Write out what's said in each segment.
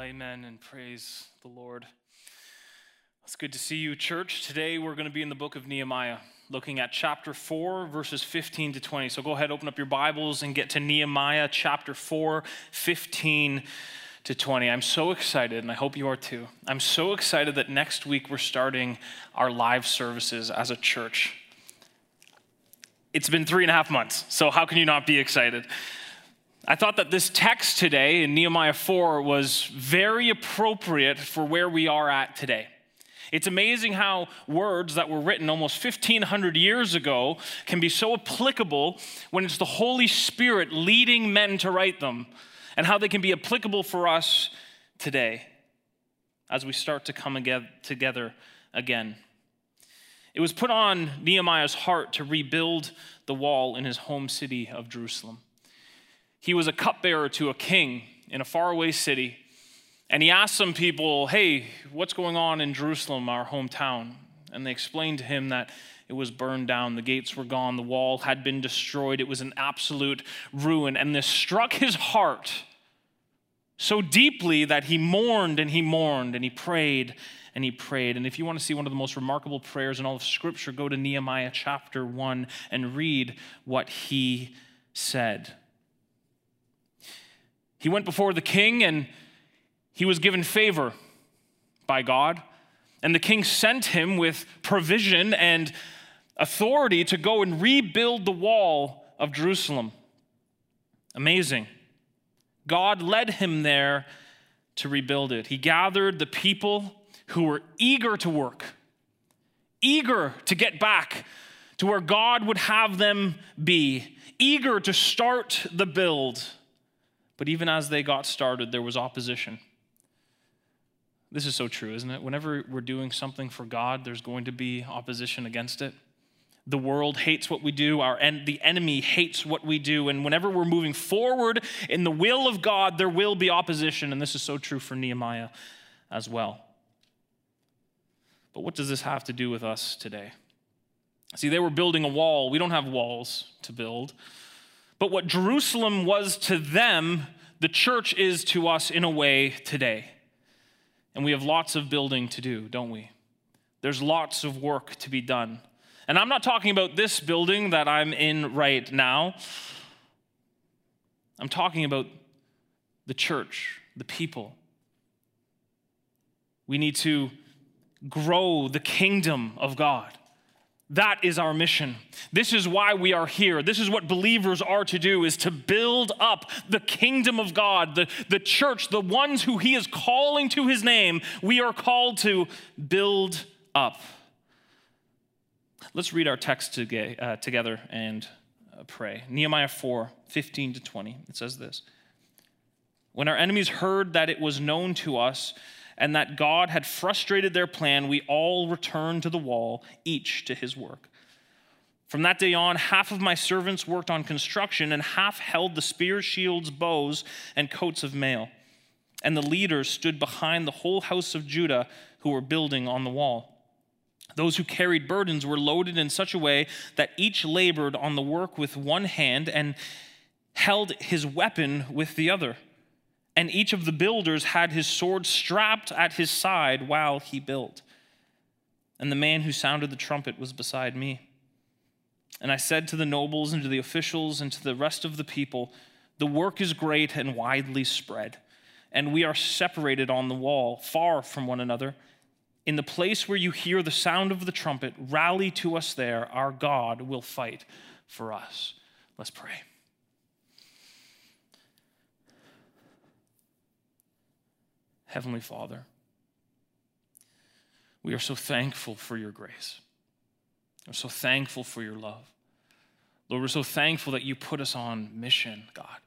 Amen and praise the Lord. It's good to see you, church. Today we're going to be in the book of Nehemiah, looking at chapter 4, verses 15 to 20. So go ahead, open up your Bibles, and get to Nehemiah chapter 4, 15 to 20. I'm so excited, and I hope you are too. I'm so excited that next week we're starting our live services as a church. It's been three and a half months, so how can you not be excited? I thought that this text today in Nehemiah 4 was very appropriate for where we are at today. It's amazing how words that were written almost 1500 years ago can be so applicable when it's the Holy Spirit leading men to write them, and how they can be applicable for us today as we start to come together again. It was put on Nehemiah's heart to rebuild the wall in his home city of Jerusalem. He was a cupbearer to a king in a faraway city, and he asked some people, Hey, what's going on in Jerusalem, our hometown? And they explained to him that it was burned down. The gates were gone. The wall had been destroyed. It was an absolute ruin. And this struck his heart so deeply that he mourned and he mourned and he prayed and he prayed. And if you want to see one of the most remarkable prayers in all of Scripture, go to Nehemiah chapter 1 and read what he said. He went before the king and he was given favor by God. And the king sent him with provision and authority to go and rebuild the wall of Jerusalem. Amazing. God led him there to rebuild it. He gathered the people who were eager to work, eager to get back to where God would have them be, eager to start the build. But even as they got started, there was opposition. This is so true, isn't it? Whenever we're doing something for God, there's going to be opposition against it. The world hates what we do, our en- the enemy hates what we do, and whenever we're moving forward in the will of God, there will be opposition, and this is so true for Nehemiah as well. But what does this have to do with us today? See, they were building a wall. We don't have walls to build. But what Jerusalem was to them, the church is to us in a way today. And we have lots of building to do, don't we? There's lots of work to be done. And I'm not talking about this building that I'm in right now. I'm talking about the church, the people. We need to grow the kingdom of God. That is our mission. This is why we are here. This is what believers are to do is to build up the kingdom of God, the, the church, the ones who he is calling to his name. We are called to build up. Let's read our text uh, together and uh, pray. Nehemiah 4 15 to 20. It says this When our enemies heard that it was known to us, and that God had frustrated their plan, we all returned to the wall, each to his work. From that day on, half of my servants worked on construction, and half held the spears, shields, bows, and coats of mail. And the leaders stood behind the whole house of Judah who were building on the wall. Those who carried burdens were loaded in such a way that each labored on the work with one hand and held his weapon with the other and each of the builders had his sword strapped at his side while he built. And the man who sounded the trumpet was beside me. And I said to the nobles and to the officials and to the rest of the people, The work is great and widely spread, and we are separated on the wall, far from one another. In the place where you hear the sound of the trumpet, rally to us there. Our God will fight for us. Let's pray. Heavenly Father, we are so thankful for your grace. We're so thankful for your love. Lord, we're so thankful that you put us on mission, God,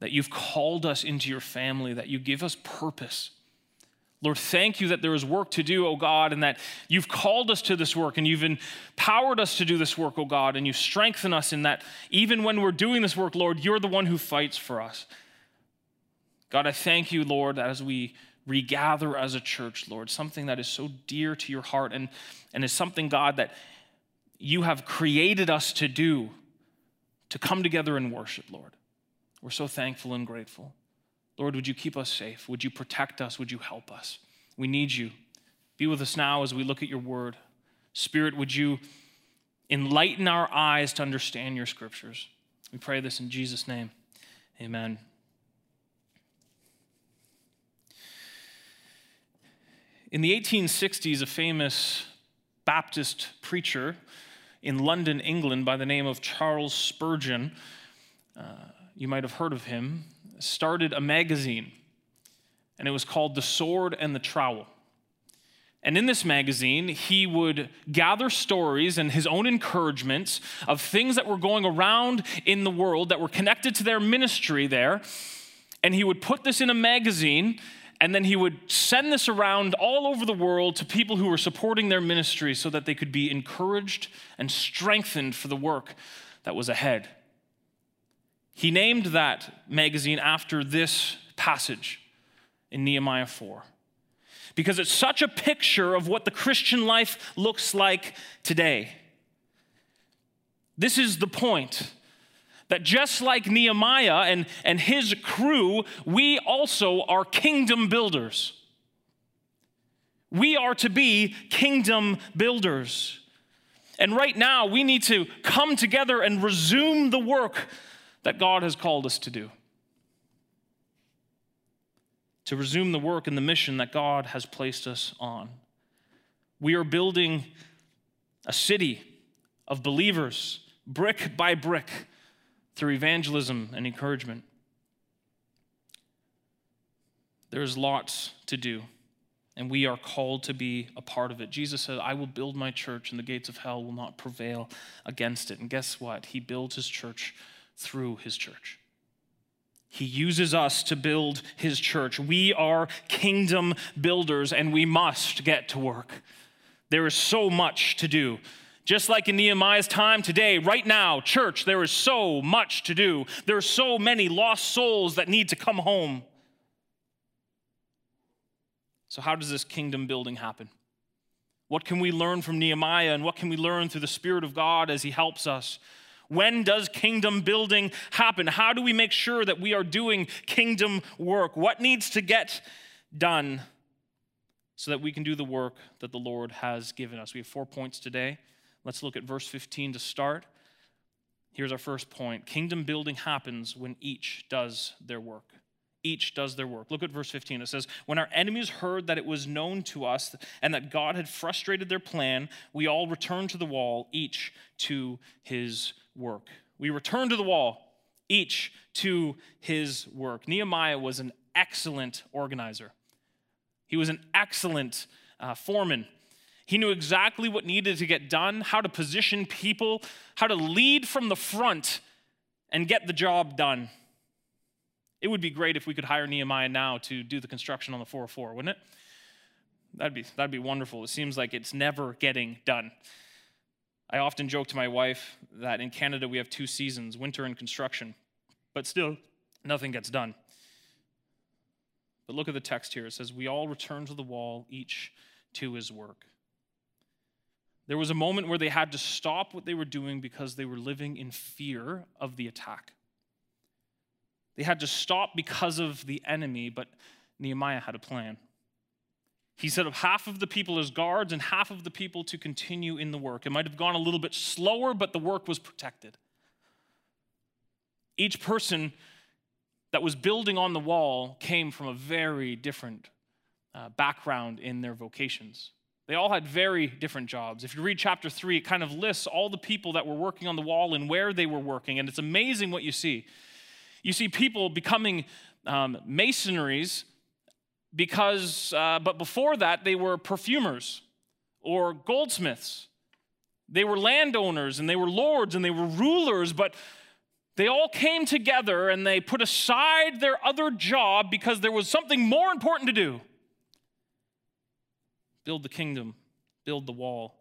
that you've called us into your family, that you give us purpose. Lord, thank you that there is work to do, oh God, and that you've called us to this work and you've empowered us to do this work, oh God, and you strengthen us in that even when we're doing this work, Lord, you're the one who fights for us. God, I thank you, Lord, that as we regather as a church, Lord, something that is so dear to your heart and, and is something, God, that you have created us to do, to come together and worship, Lord. We're so thankful and grateful. Lord, would you keep us safe? Would you protect us? Would you help us? We need you. Be with us now as we look at your word. Spirit, would you enlighten our eyes to understand your scriptures? We pray this in Jesus' name. Amen. In the 1860s, a famous Baptist preacher in London, England, by the name of Charles Spurgeon, uh, you might have heard of him, started a magazine, and it was called The Sword and the Trowel. And in this magazine, he would gather stories and his own encouragements of things that were going around in the world that were connected to their ministry there. And he would put this in a magazine and then he would send this around all over the world to people who were supporting their ministry so that they could be encouraged and strengthened for the work that was ahead. He named that magazine after this passage in Nehemiah 4 because it's such a picture of what the Christian life looks like today. This is the point that just like Nehemiah and, and his crew, we also are kingdom builders. We are to be kingdom builders. And right now, we need to come together and resume the work that God has called us to do. To resume the work and the mission that God has placed us on. We are building a city of believers, brick by brick through evangelism and encouragement. There's lots to do, and we are called to be a part of it. Jesus said, I will build my church, and the gates of hell will not prevail against it. And guess what? He builds his church through his church. He uses us to build his church. We are kingdom builders, and we must get to work. There is so much to do. Just like in Nehemiah's time today, right now, church, there is so much to do. There are so many lost souls that need to come home. So, how does this kingdom building happen? What can we learn from Nehemiah and what can we learn through the Spirit of God as He helps us? When does kingdom building happen? How do we make sure that we are doing kingdom work? What needs to get done so that we can do the work that the Lord has given us? We have four points today. Let's look at verse 15 to start. Here's our first point Kingdom building happens when each does their work. Each does their work. Look at verse 15. It says, When our enemies heard that it was known to us and that God had frustrated their plan, we all returned to the wall, each to his work. We returned to the wall, each to his work. Nehemiah was an excellent organizer, he was an excellent uh, foreman. He knew exactly what needed to get done, how to position people, how to lead from the front and get the job done. It would be great if we could hire Nehemiah now to do the construction on the 404, wouldn't it? That'd be, that'd be wonderful. It seems like it's never getting done. I often joke to my wife that in Canada we have two seasons winter and construction, but still nothing gets done. But look at the text here. It says, We all return to the wall, each to his work. There was a moment where they had to stop what they were doing because they were living in fear of the attack. They had to stop because of the enemy, but Nehemiah had a plan. He set up half of the people as guards and half of the people to continue in the work. It might have gone a little bit slower, but the work was protected. Each person that was building on the wall came from a very different uh, background in their vocations. They all had very different jobs. If you read chapter 3, it kind of lists all the people that were working on the wall and where they were working. And it's amazing what you see. You see people becoming um, masonries because, uh, but before that, they were perfumers or goldsmiths. They were landowners and they were lords and they were rulers, but they all came together and they put aside their other job because there was something more important to do build the kingdom, build the wall.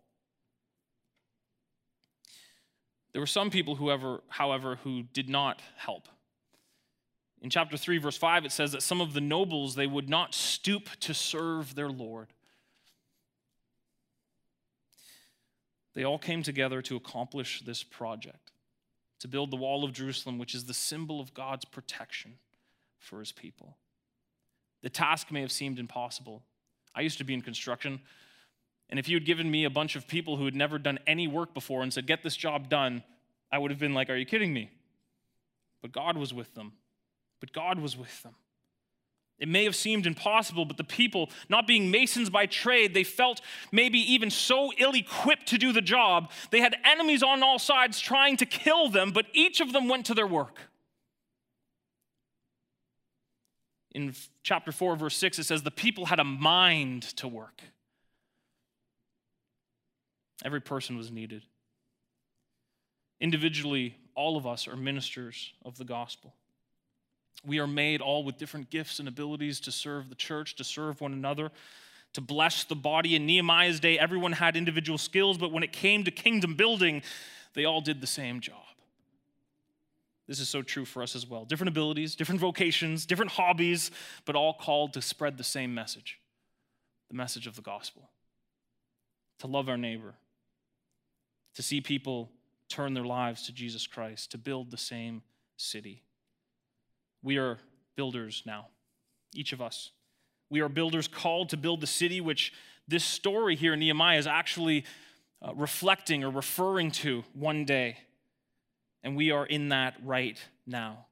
There were some people, whoever, however, who did not help. In chapter 3, verse 5, it says that some of the nobles, they would not stoop to serve their Lord. They all came together to accomplish this project, to build the wall of Jerusalem, which is the symbol of God's protection for his people. The task may have seemed impossible. I used to be in construction, and if you had given me a bunch of people who had never done any work before and said, Get this job done, I would have been like, Are you kidding me? But God was with them. But God was with them. It may have seemed impossible, but the people, not being masons by trade, they felt maybe even so ill equipped to do the job. They had enemies on all sides trying to kill them, but each of them went to their work. In chapter 4, verse 6, it says, The people had a mind to work. Every person was needed. Individually, all of us are ministers of the gospel. We are made all with different gifts and abilities to serve the church, to serve one another, to bless the body. In Nehemiah's day, everyone had individual skills, but when it came to kingdom building, they all did the same job. This is so true for us as well. Different abilities, different vocations, different hobbies, but all called to spread the same message the message of the gospel. To love our neighbor, to see people turn their lives to Jesus Christ, to build the same city. We are builders now, each of us. We are builders called to build the city, which this story here in Nehemiah is actually uh, reflecting or referring to one day. And we are in that right now.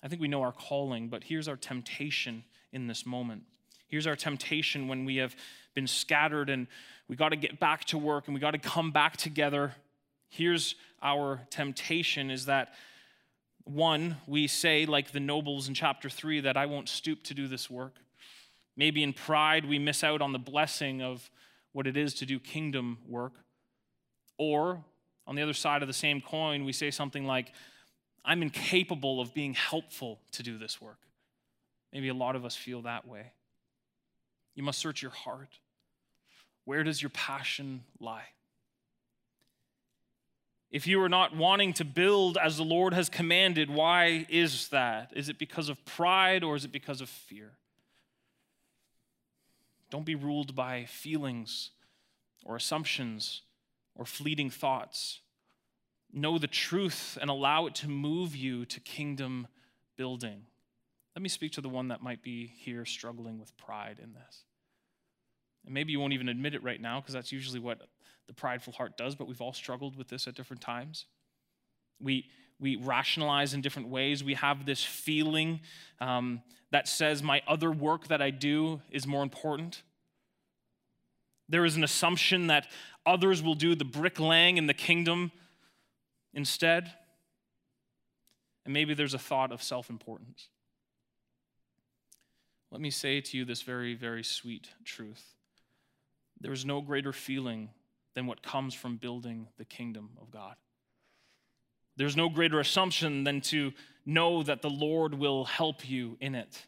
I think we know our calling, but here's our temptation in this moment. Here's our temptation when we have been scattered and we got to get back to work and we got to come back together. Here's our temptation is that one, we say, like the nobles in chapter 3, that I won't stoop to do this work. Maybe in pride, we miss out on the blessing of what it is to do kingdom work. Or, on the other side of the same coin, we say something like, I'm incapable of being helpful to do this work. Maybe a lot of us feel that way. You must search your heart. Where does your passion lie? If you are not wanting to build as the Lord has commanded, why is that? Is it because of pride or is it because of fear? Don't be ruled by feelings or assumptions or fleeting thoughts. Know the truth and allow it to move you to kingdom building. Let me speak to the one that might be here struggling with pride in this. And maybe you won't even admit it right now because that's usually what the prideful heart does, but we've all struggled with this at different times. We, we rationalize in different ways. We have this feeling um, that says my other work that I do is more important. There is an assumption that others will do the bricklaying in the kingdom instead. And maybe there's a thought of self importance. Let me say to you this very, very sweet truth. There is no greater feeling than what comes from building the kingdom of God. There's no greater assumption than to know that the Lord will help you in it.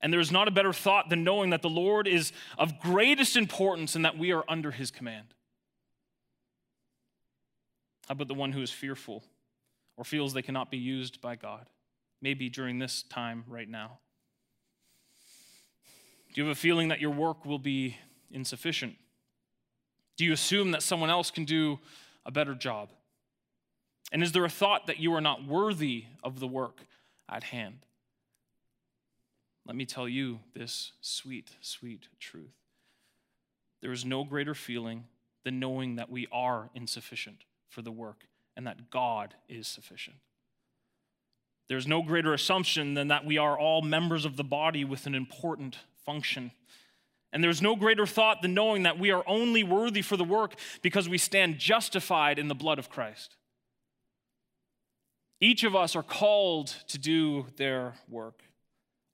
And there's not a better thought than knowing that the Lord is of greatest importance and that we are under his command. How about the one who is fearful or feels they cannot be used by God? Maybe during this time right now. Do you have a feeling that your work will be insufficient? Do you assume that someone else can do a better job? And is there a thought that you are not worthy of the work at hand? Let me tell you this sweet, sweet truth. There is no greater feeling than knowing that we are insufficient for the work and that God is sufficient. There's no greater assumption than that we are all members of the body with an important function and there's no greater thought than knowing that we are only worthy for the work because we stand justified in the blood of Christ. Each of us are called to do their work.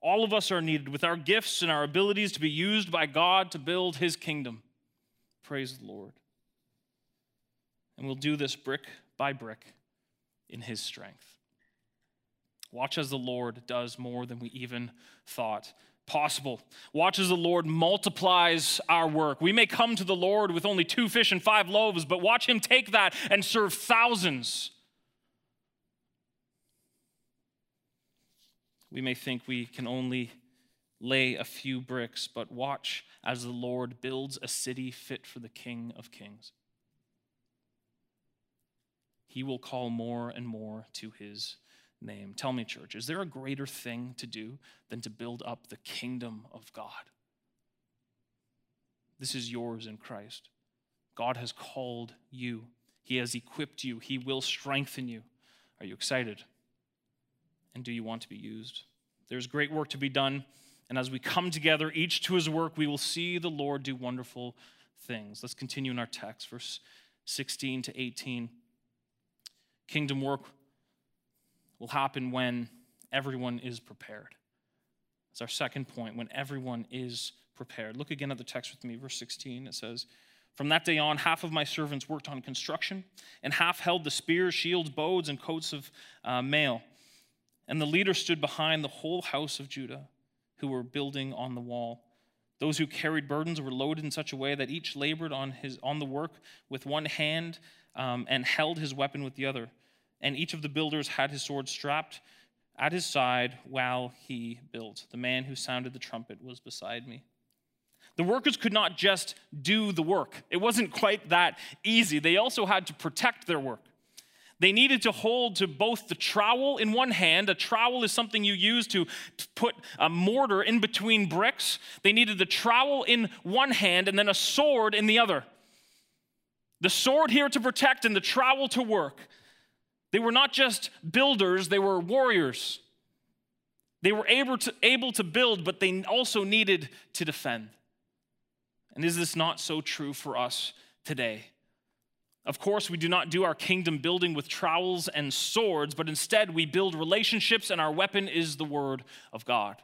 All of us are needed with our gifts and our abilities to be used by God to build his kingdom. Praise the Lord. And we'll do this brick by brick in his strength. Watch as the Lord does more than we even thought possible. Watch as the Lord multiplies our work. We may come to the Lord with only two fish and five loaves, but watch Him take that and serve thousands. We may think we can only lay a few bricks, but watch as the Lord builds a city fit for the King of Kings. He will call more and more to His name. Tell me, church, is there a greater thing to do than to build up the kingdom of God? This is yours in Christ. God has called you, He has equipped you, He will strengthen you. Are you excited? And do you want to be used? There's great work to be done. And as we come together, each to his work, we will see the Lord do wonderful things. Let's continue in our text, verse 16 to 18. Kingdom work will happen when everyone is prepared. That's our second point, when everyone is prepared. Look again at the text with me, verse 16. It says, From that day on, half of my servants worked on construction, and half held the spears, shields, bows, and coats of uh, mail. And the leader stood behind the whole house of Judah, who were building on the wall. Those who carried burdens were loaded in such a way that each labored on, his, on the work with one hand um, and held his weapon with the other. And each of the builders had his sword strapped at his side while he built. The man who sounded the trumpet was beside me. The workers could not just do the work, it wasn't quite that easy. They also had to protect their work. They needed to hold to both the trowel in one hand. A trowel is something you use to, to, put a mortar in between bricks. They needed the trowel in one hand and then a sword in the other. The sword here to protect and the trowel to work. They were not just builders, they were warriors. They were able to, able to build, but they also needed to defend. And is this not so true for us today? Of course, we do not do our kingdom building with trowels and swords, but instead we build relationships, and our weapon is the word of God.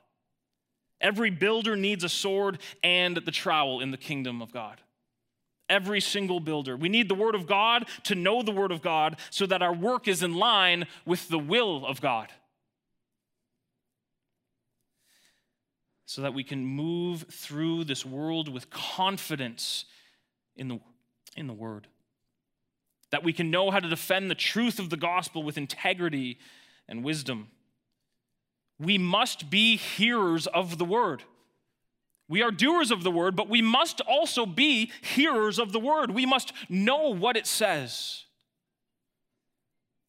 Every builder needs a sword and the trowel in the kingdom of God. Every single builder. We need the word of God to know the word of God so that our work is in line with the will of God. So that we can move through this world with confidence in the, in the word that we can know how to defend the truth of the gospel with integrity and wisdom. We must be hearers of the word. We are doers of the word, but we must also be hearers of the word. We must know what it says.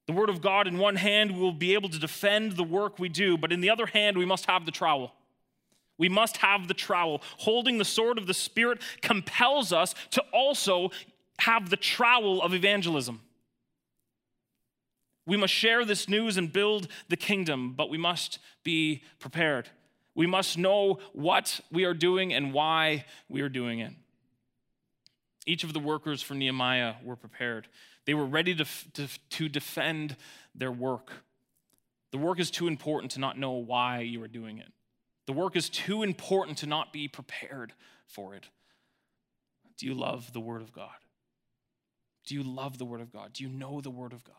The word of God, in one hand, we will be able to defend the work we do, but in the other hand, we must have the trowel. We must have the trowel. Holding the sword of the Spirit compels us to also have the trowel of evangelism. We must share this news and build the kingdom, but we must be prepared. We must know what we are doing and why we are doing it. Each of the workers for Nehemiah were prepared. They were ready to, to, to defend their work. The work is too important to not know why you are doing it. The work is too important to not be prepared for it. Do you love the Word of God? Do you love the Word of God? Do you know the Word of God?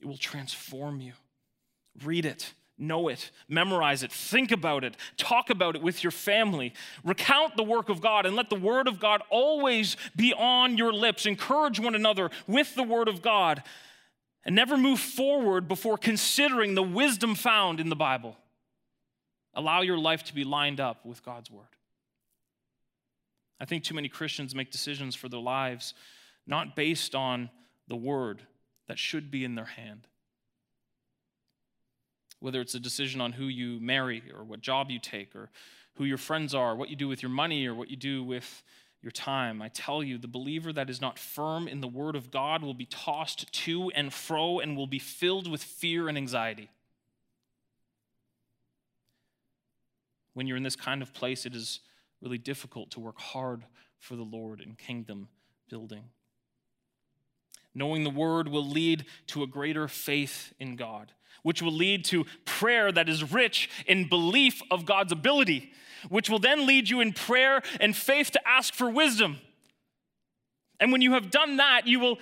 It will transform you. Read it, know it, memorize it, think about it, talk about it with your family. Recount the work of God and let the Word of God always be on your lips. Encourage one another with the Word of God and never move forward before considering the wisdom found in the Bible. Allow your life to be lined up with God's Word. I think too many Christians make decisions for their lives not based on the word that should be in their hand. Whether it's a decision on who you marry or what job you take or who your friends are, what you do with your money or what you do with your time. I tell you, the believer that is not firm in the word of God will be tossed to and fro and will be filled with fear and anxiety. When you're in this kind of place, it is really difficult to work hard for the Lord in kingdom building. Knowing the word will lead to a greater faith in God, which will lead to prayer that is rich in belief of God's ability, which will then lead you in prayer and faith to ask for wisdom. And when you have done that, you will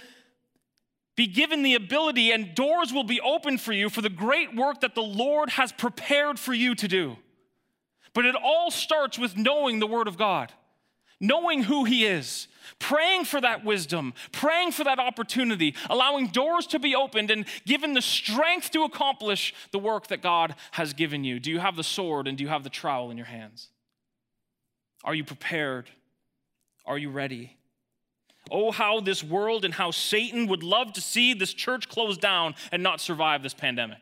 be given the ability and doors will be opened for you for the great work that the Lord has prepared for you to do. But it all starts with knowing the Word of God knowing who He is, praying for that wisdom, praying for that opportunity, allowing doors to be opened, and given the strength to accomplish the work that God has given you. Do you have the sword and do you have the trowel in your hands? Are you prepared? Are you ready? Oh, how this world and how Satan would love to see this church close down and not survive this pandemic.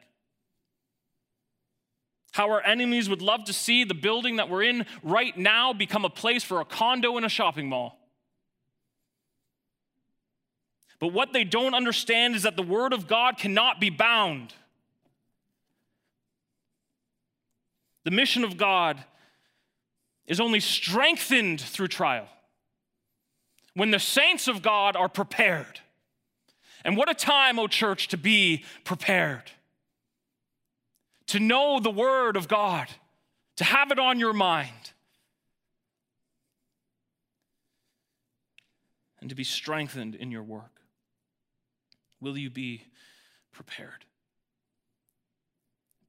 How our enemies would love to see the building that we're in right now become a place for a condo in a shopping mall. But what they don't understand is that the Word of God cannot be bound. The mission of God is only strengthened through trial when the saints of God are prepared. And what a time, O church, to be prepared to know the Word of God, to have it on your mind, and to be strengthened in your work. Will you be prepared?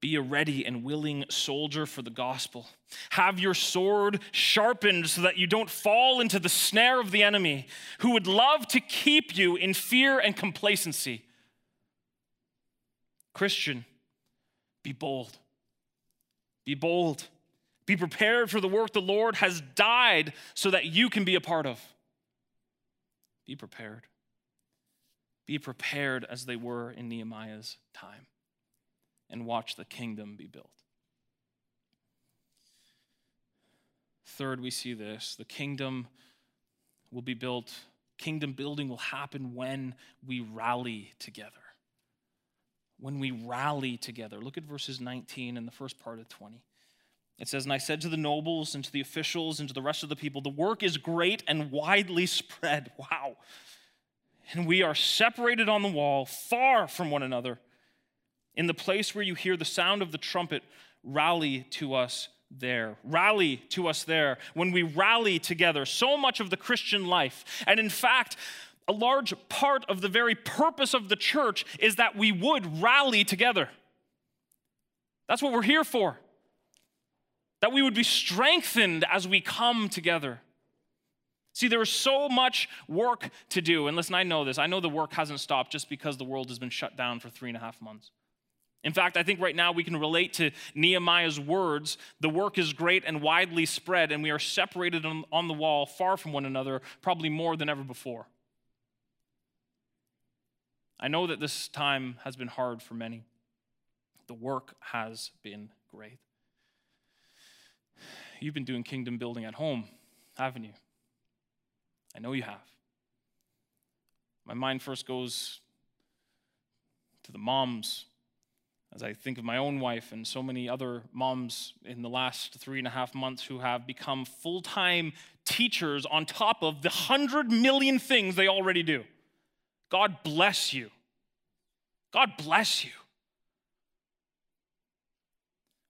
Be a ready and willing soldier for the gospel. Have your sword sharpened so that you don't fall into the snare of the enemy who would love to keep you in fear and complacency. Christian, be bold. Be bold. Be prepared for the work the Lord has died so that you can be a part of. Be prepared. Be prepared as they were in Nehemiah's time and watch the kingdom be built. Third, we see this the kingdom will be built, kingdom building will happen when we rally together when we rally together. Look at verses 19 and the first part of 20. It says, And I said to the nobles and to the officials and to the rest of the people, The work is great and widely spread. Wow. And we are separated on the wall, far from one another. In the place where you hear the sound of the trumpet, rally to us there. Rally to us there. When we rally together, so much of the Christian life, and in fact, a large part of the very purpose of the church is that we would rally together. That's what we're here for. That we would be strengthened as we come together. See, there is so much work to do. And listen, I know this. I know the work hasn't stopped just because the world has been shut down for three and a half months. In fact, I think right now we can relate to Nehemiah's words the work is great and widely spread, and we are separated on, the wall, far from one another, probably more than ever before. I know that this time has been hard for many. The work has been great. You've been doing kingdom building at home, haven't you? I know you have. My mind first goes to the moms as I think of my own wife and so many other moms in the last three and a half months who have become full time teachers on top of the hundred million things they already do. God bless you. God bless you.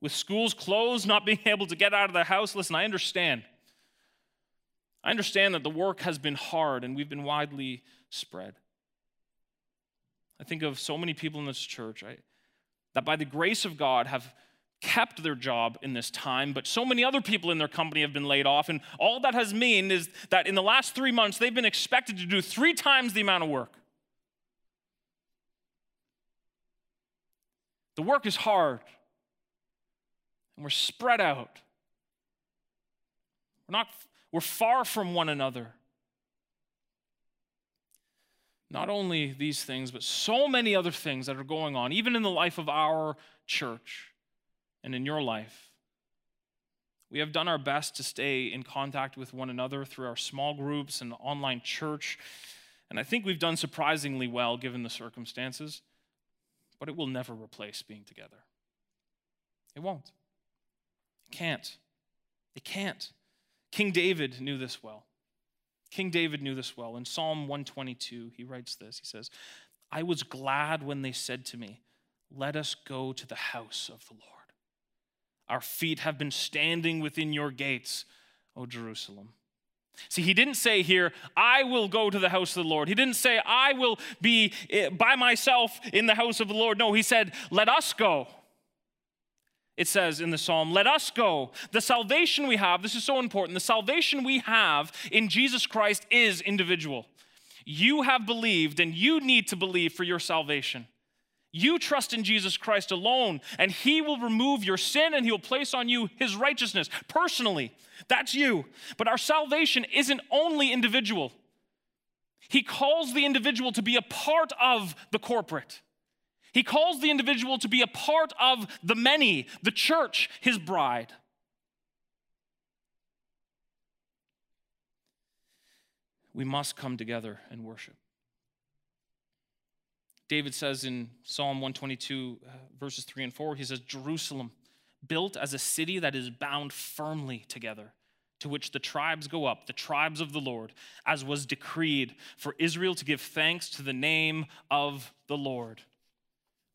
With schools closed, not being able to get out of the house, listen, I understand. I understand that the work has been hard and we've been widely spread. I think of so many people in this church I, that, by the grace of God, have kept their job in this time, but so many other people in their company have been laid off. And all that has mean is that in the last three months, they've been expected to do three times the amount of work. The work is hard, and we're spread out. We're, not, we're far from one another. Not only these things, but so many other things that are going on, even in the life of our church and in your life. We have done our best to stay in contact with one another through our small groups and online church. And I think we've done surprisingly well given the circumstances but it will never replace being together. It won't. It can't. It can't. King David knew this well. King David knew this well. In Psalm 122, he writes this He says, I was glad when they said to me, Let us go to the house of the Lord. Our feet have been standing within your gates, O Jerusalem. See, he didn't say here, I will go to the house of the Lord. He didn't say, I will be eh, by myself in the house of the Lord. No, he said, let us go. It says in the psalm, let us go. The salvation we have, this is so important, the salvation we have in Jesus Christ is individual. You have believed and you need to believe for your salvation. You trust in Jesus Christ alone, and He will remove your sin and He will place on you His righteousness personally. That's you. But our salvation isn't only individual, He calls the individual to be a part of the corporate. He calls the individual to be a part of the many, the church, his bride. We must come together and worship. David says in Psalm 122, uh, verses 3 and 4, he says, Jerusalem, built as a city that is bound firmly together, to which the tribes go up, the tribes of the Lord, as was decreed for Israel to give thanks to the name of the Lord.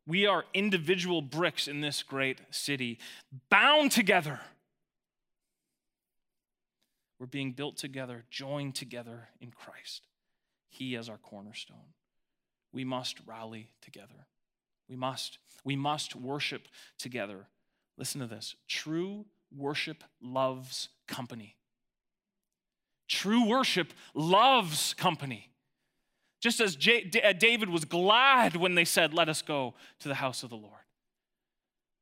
We are individual bricks in this great city, bound together. We're being built together, joined together in Christ. He is our cornerstone we must rally together. We must. We must worship together. Listen to this true worship loves company. True worship loves company. Just as J- uh, David was glad when they said, Let us go to the house of the Lord.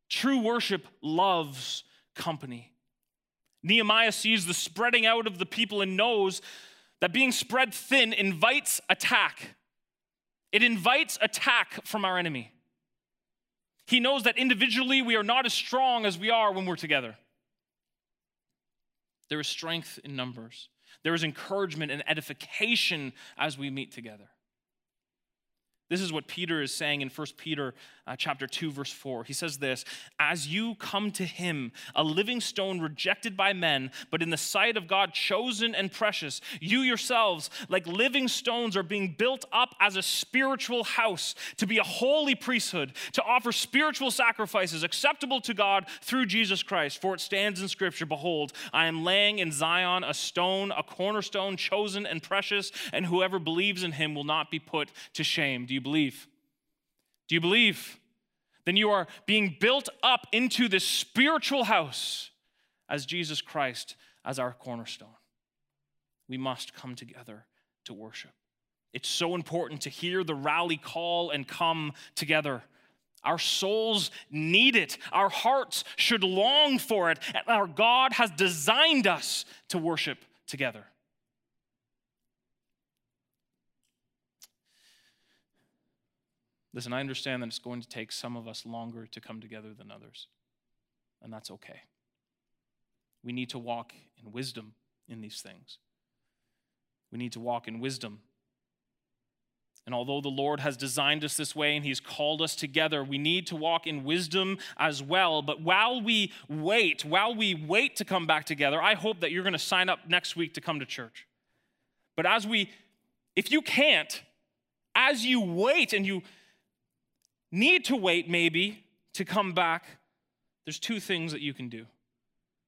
True worship loves company. Nehemiah sees the spreading out of the people and knows that being spread thin invites attack. It invites attack from our enemy. He knows that individually we are not as strong as we are when we're together. There is strength in numbers, there is encouragement and edification as we meet together. This is what Peter is saying in 1 Peter uh, chapter 2 verse 4. He says this, "As you come to him, a living stone rejected by men, but in the sight of God chosen and precious, you yourselves, like living stones are being built up as a spiritual house to be a holy priesthood, to offer spiritual sacrifices acceptable to God through Jesus Christ. For it stands in scripture, behold, I am laying in Zion a stone, a cornerstone chosen and precious, and whoever believes in him will not be put to shame." Do you believe? Do you believe? Then you are being built up into this spiritual house as Jesus Christ as our cornerstone. We must come together to worship. It's so important to hear the rally call and come together. Our souls need it. Our hearts should long for it. And our God has designed us to worship together. Listen, I understand that it's going to take some of us longer to come together than others, and that's okay. We need to walk in wisdom in these things. We need to walk in wisdom. And although the Lord has designed us this way and He's called us together, we need to walk in wisdom as well. But while we wait, while we wait to come back together, I hope that you're going to sign up next week to come to church. But as we, if you can't, as you wait and you need to wait maybe to come back, there's two things that you can do.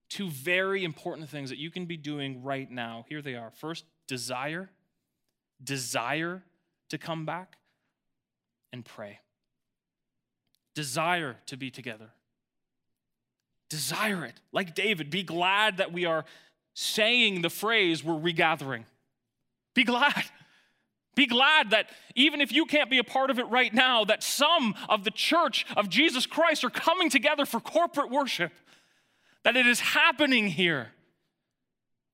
Two very important things that you can be doing right now. Here they are. First, desire, desire to come back, and pray. Desire to be together. Desire it. Like David, be glad that we are saying the phrase, we're regathering. Be glad. Be glad that even if you can't be a part of it right now, that some of the church of Jesus Christ are coming together for corporate worship, that it is happening here.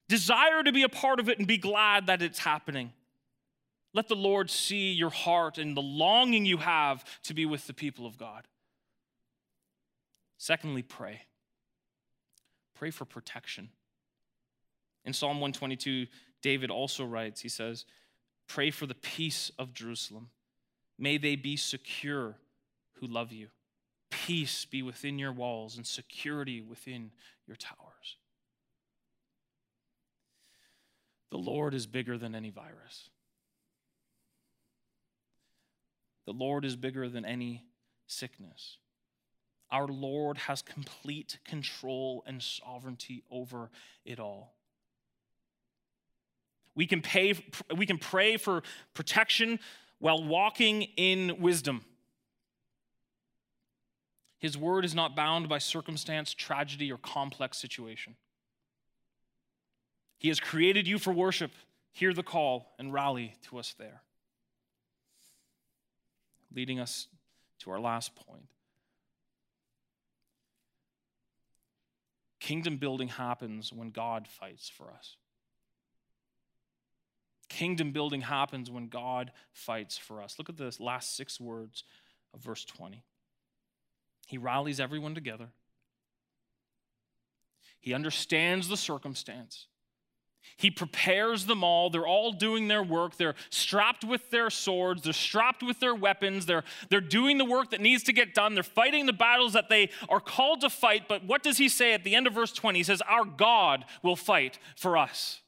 Desire to be a part of it and be glad that it's happening. Let the Lord see your heart and the longing you have to be with the people of God. Secondly, pray. Pray for protection. In Psalm 122, David also writes, he says, Pray for the peace of Jerusalem. May they be secure who love you. Peace be within your walls and security within your towers. The Lord is bigger than any virus. The Lord is bigger than any sickness. Our Lord has complete control and sovereignty over it all. We can, pay, we can pray for protection while walking in wisdom. His word is not bound by circumstance, tragedy, or complex situation. He has created you for worship. Hear the call and rally to us there. Leading us to our last point. Kingdom building happens when God fights for us. Kingdom building happens when God fights for us. Look at the last six words of verse 20. He rallies everyone together. He understands the circumstance. He prepares them all. They're all doing their work. They're strapped with their swords. They're strapped with their weapons. They're, they're doing the work that needs to get done. They're fighting the battles that they are called to fight. But what does he say at the end of verse 20? He says, Our God will fight for us.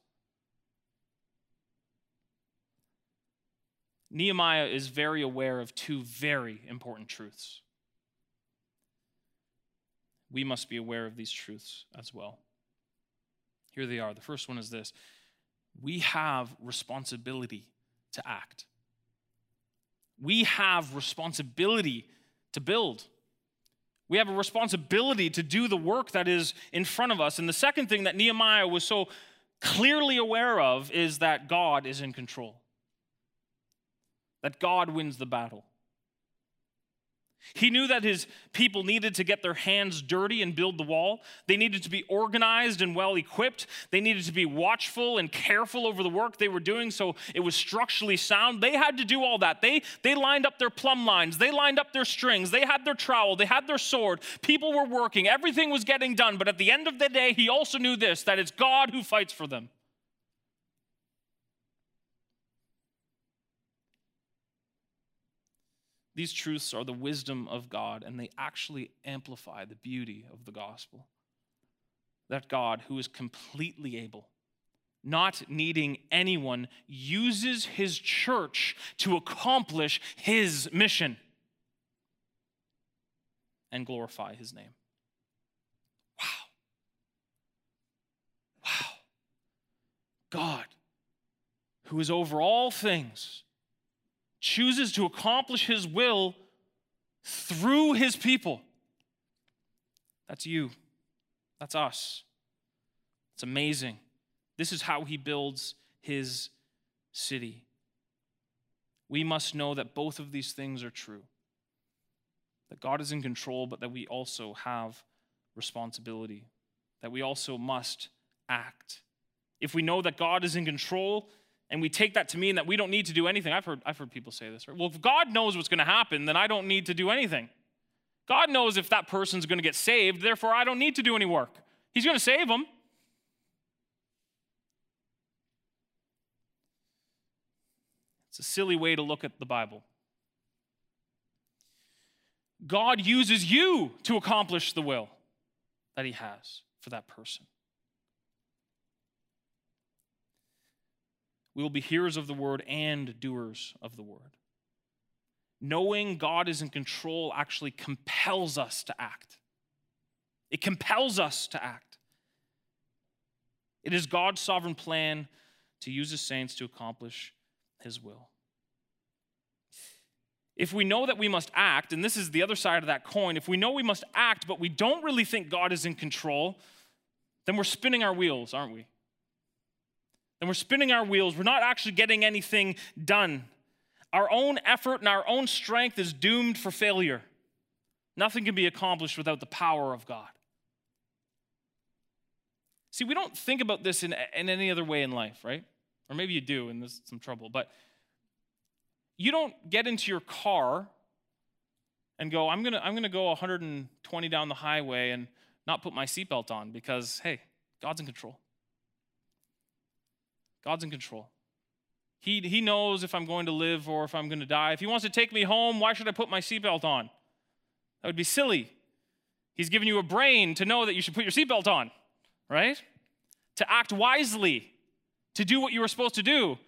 Nehemiah is very aware of two very important truths. We must be aware of these truths as well. Here they are. The first one is this we have responsibility to act. We have responsibility to build. We have a responsibility to do the work that is in front of us. And the second thing that Nehemiah was so clearly aware of is that God is in control that God wins the battle. He knew that his people needed to get their hands dirty and build the wall. They needed to be organized and well equipped. They needed to be watchful and careful over the work they were doing so it was structurally sound. They had to do all that. They, they lined up their plumb lines, they lined up their strings, they had their trowel, they had their sword. People were working, everything was getting done. But at the end of the day, he also knew this that it's God who fights for them. These truths are the wisdom of God, and they actually amplify the beauty of the gospel. That God, who is completely able, not needing anyone, uses his church to accomplish his mission and glorify his name. Wow. Wow. God, who is over all things, chooses to accomplish his will through his people. That's you. That's us. It's amazing. This is how he builds his city. We must know that both of these things are true that God is in control, but that we also have responsibility, that we also must act. If we know that God is in control, and we take that to mean that we don't need to do anything. I've heard, I've heard people say this. Right? Well, if God knows what's going to happen, then I don't need to do anything. God knows if that person's going to get saved, therefore I don't need to do any work. He's going to save them. It's a silly way to look at the Bible. God uses you to accomplish the will that He has for that person. We will be hearers of the word and doers of the word. Knowing God is in control actually compels us to act. It compels us to act. It is God's sovereign plan to use his saints to accomplish his will. If we know that we must act, and this is the other side of that coin, if we know we must act, but we don't really think God is in control, then we're spinning our wheels, aren't we? And we're spinning our wheels. We're not actually getting anything done. Our own effort and our own strength is doomed for failure. Nothing can be accomplished without the power of God. See, we don't think about this in, in any other way in life, right? Or maybe you do, and there's some trouble. But you don't get into your car and go, I'm gonna, I'm gonna go 120 down the highway and not put my seatbelt on because, hey, God's in control. God's in control. He, he knows if I'm going to live or if I'm going to die. If He wants to take me home, why should I put my seatbelt on? That would be silly. He's given you a brain to know that you should put your seatbelt on, right? To act wisely, to do what you were supposed to do.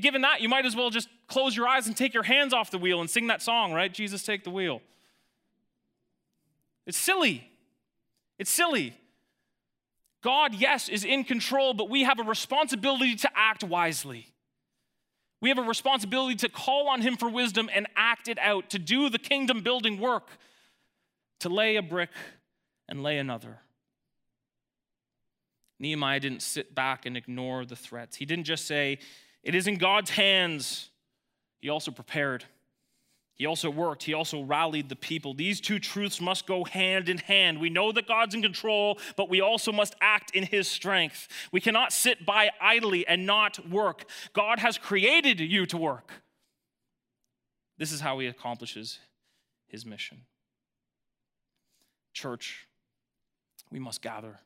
Given that, you might as well just close your eyes and take your hands off the wheel and sing that song, right? Jesus, take the wheel. It's silly. It's silly. God, yes, is in control, but we have a responsibility to act wisely. We have a responsibility to call on Him for wisdom and act it out, to do the kingdom building work, to lay a brick and lay another. Nehemiah didn't sit back and ignore the threats. He didn't just say, It is in God's hands. He also prepared. He also worked, he also rallied the people. These two truths must go hand in hand. We know that God's in control, but we also must act in his strength. We cannot sit by idly and not work. God has created you to work. This is how he accomplishes his mission. Church, we must gather.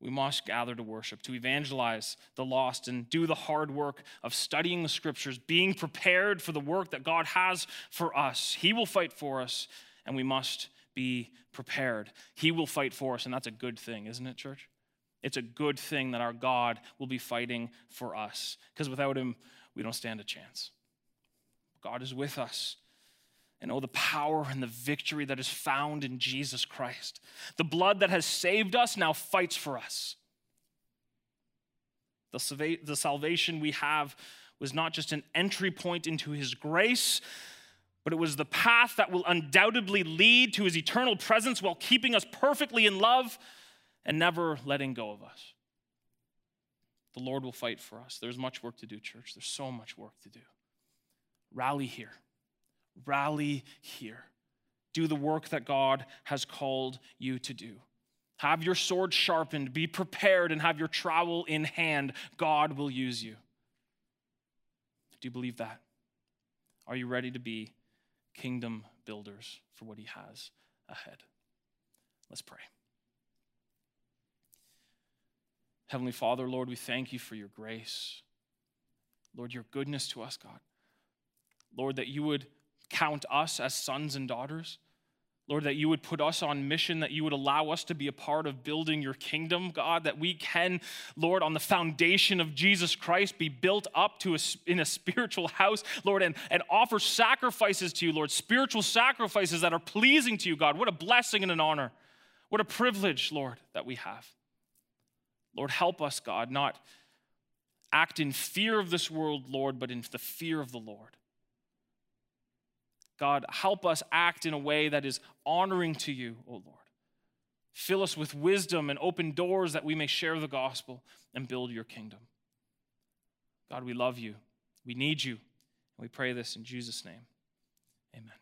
We must gather to worship, to evangelize the lost, and do the hard work of studying the scriptures, being prepared for the work that God has for us. He will fight for us, and we must be prepared. He will fight for us, and that's a good thing, isn't it, church? It's a good thing that our God will be fighting for us, because without Him, we don't stand a chance. God is with us and oh, the power and the victory that is found in Jesus Christ. The blood that has saved us now fights for us. The, the salvation we have was not just an entry point into his grace, but it was the path that will undoubtedly lead to his eternal presence while keeping us perfectly in love and never letting go of us. The Lord will fight for us. There's much work to do, church. There's so much work to do. Rally here rally here. Do the work that God has called you to do. Have your sword sharpened, be prepared, and have your trowel in hand. God will use you. Do you believe that? Are you ready to be kingdom builders for what He has ahead? Let's pray. Heavenly Father, Lord, we thank you for your grace. Lord, your goodness to us, God. Lord, that you would count us as sons and daughters. Lord, that you would put us on mission, that you would allow us to be a part of building your kingdom, God, that we can, Lord, on the foundation of Jesus Christ, be built up to a, in a spiritual house, Lord, and, and offer sacrifices to you, Lord, spiritual sacrifices that are pleasing to you, God. What a blessing and an honor. What a privilege, Lord, that we have. Lord, help us, God, not act in fear of this world, Lord, but in the fear of the Lord. God, help us act in a way that is honoring to you, O Lord. Fill us with wisdom and open doors that we may share the gospel and build your kingdom. God, we love you. We need you. And we pray this in Jesus' name. Amen.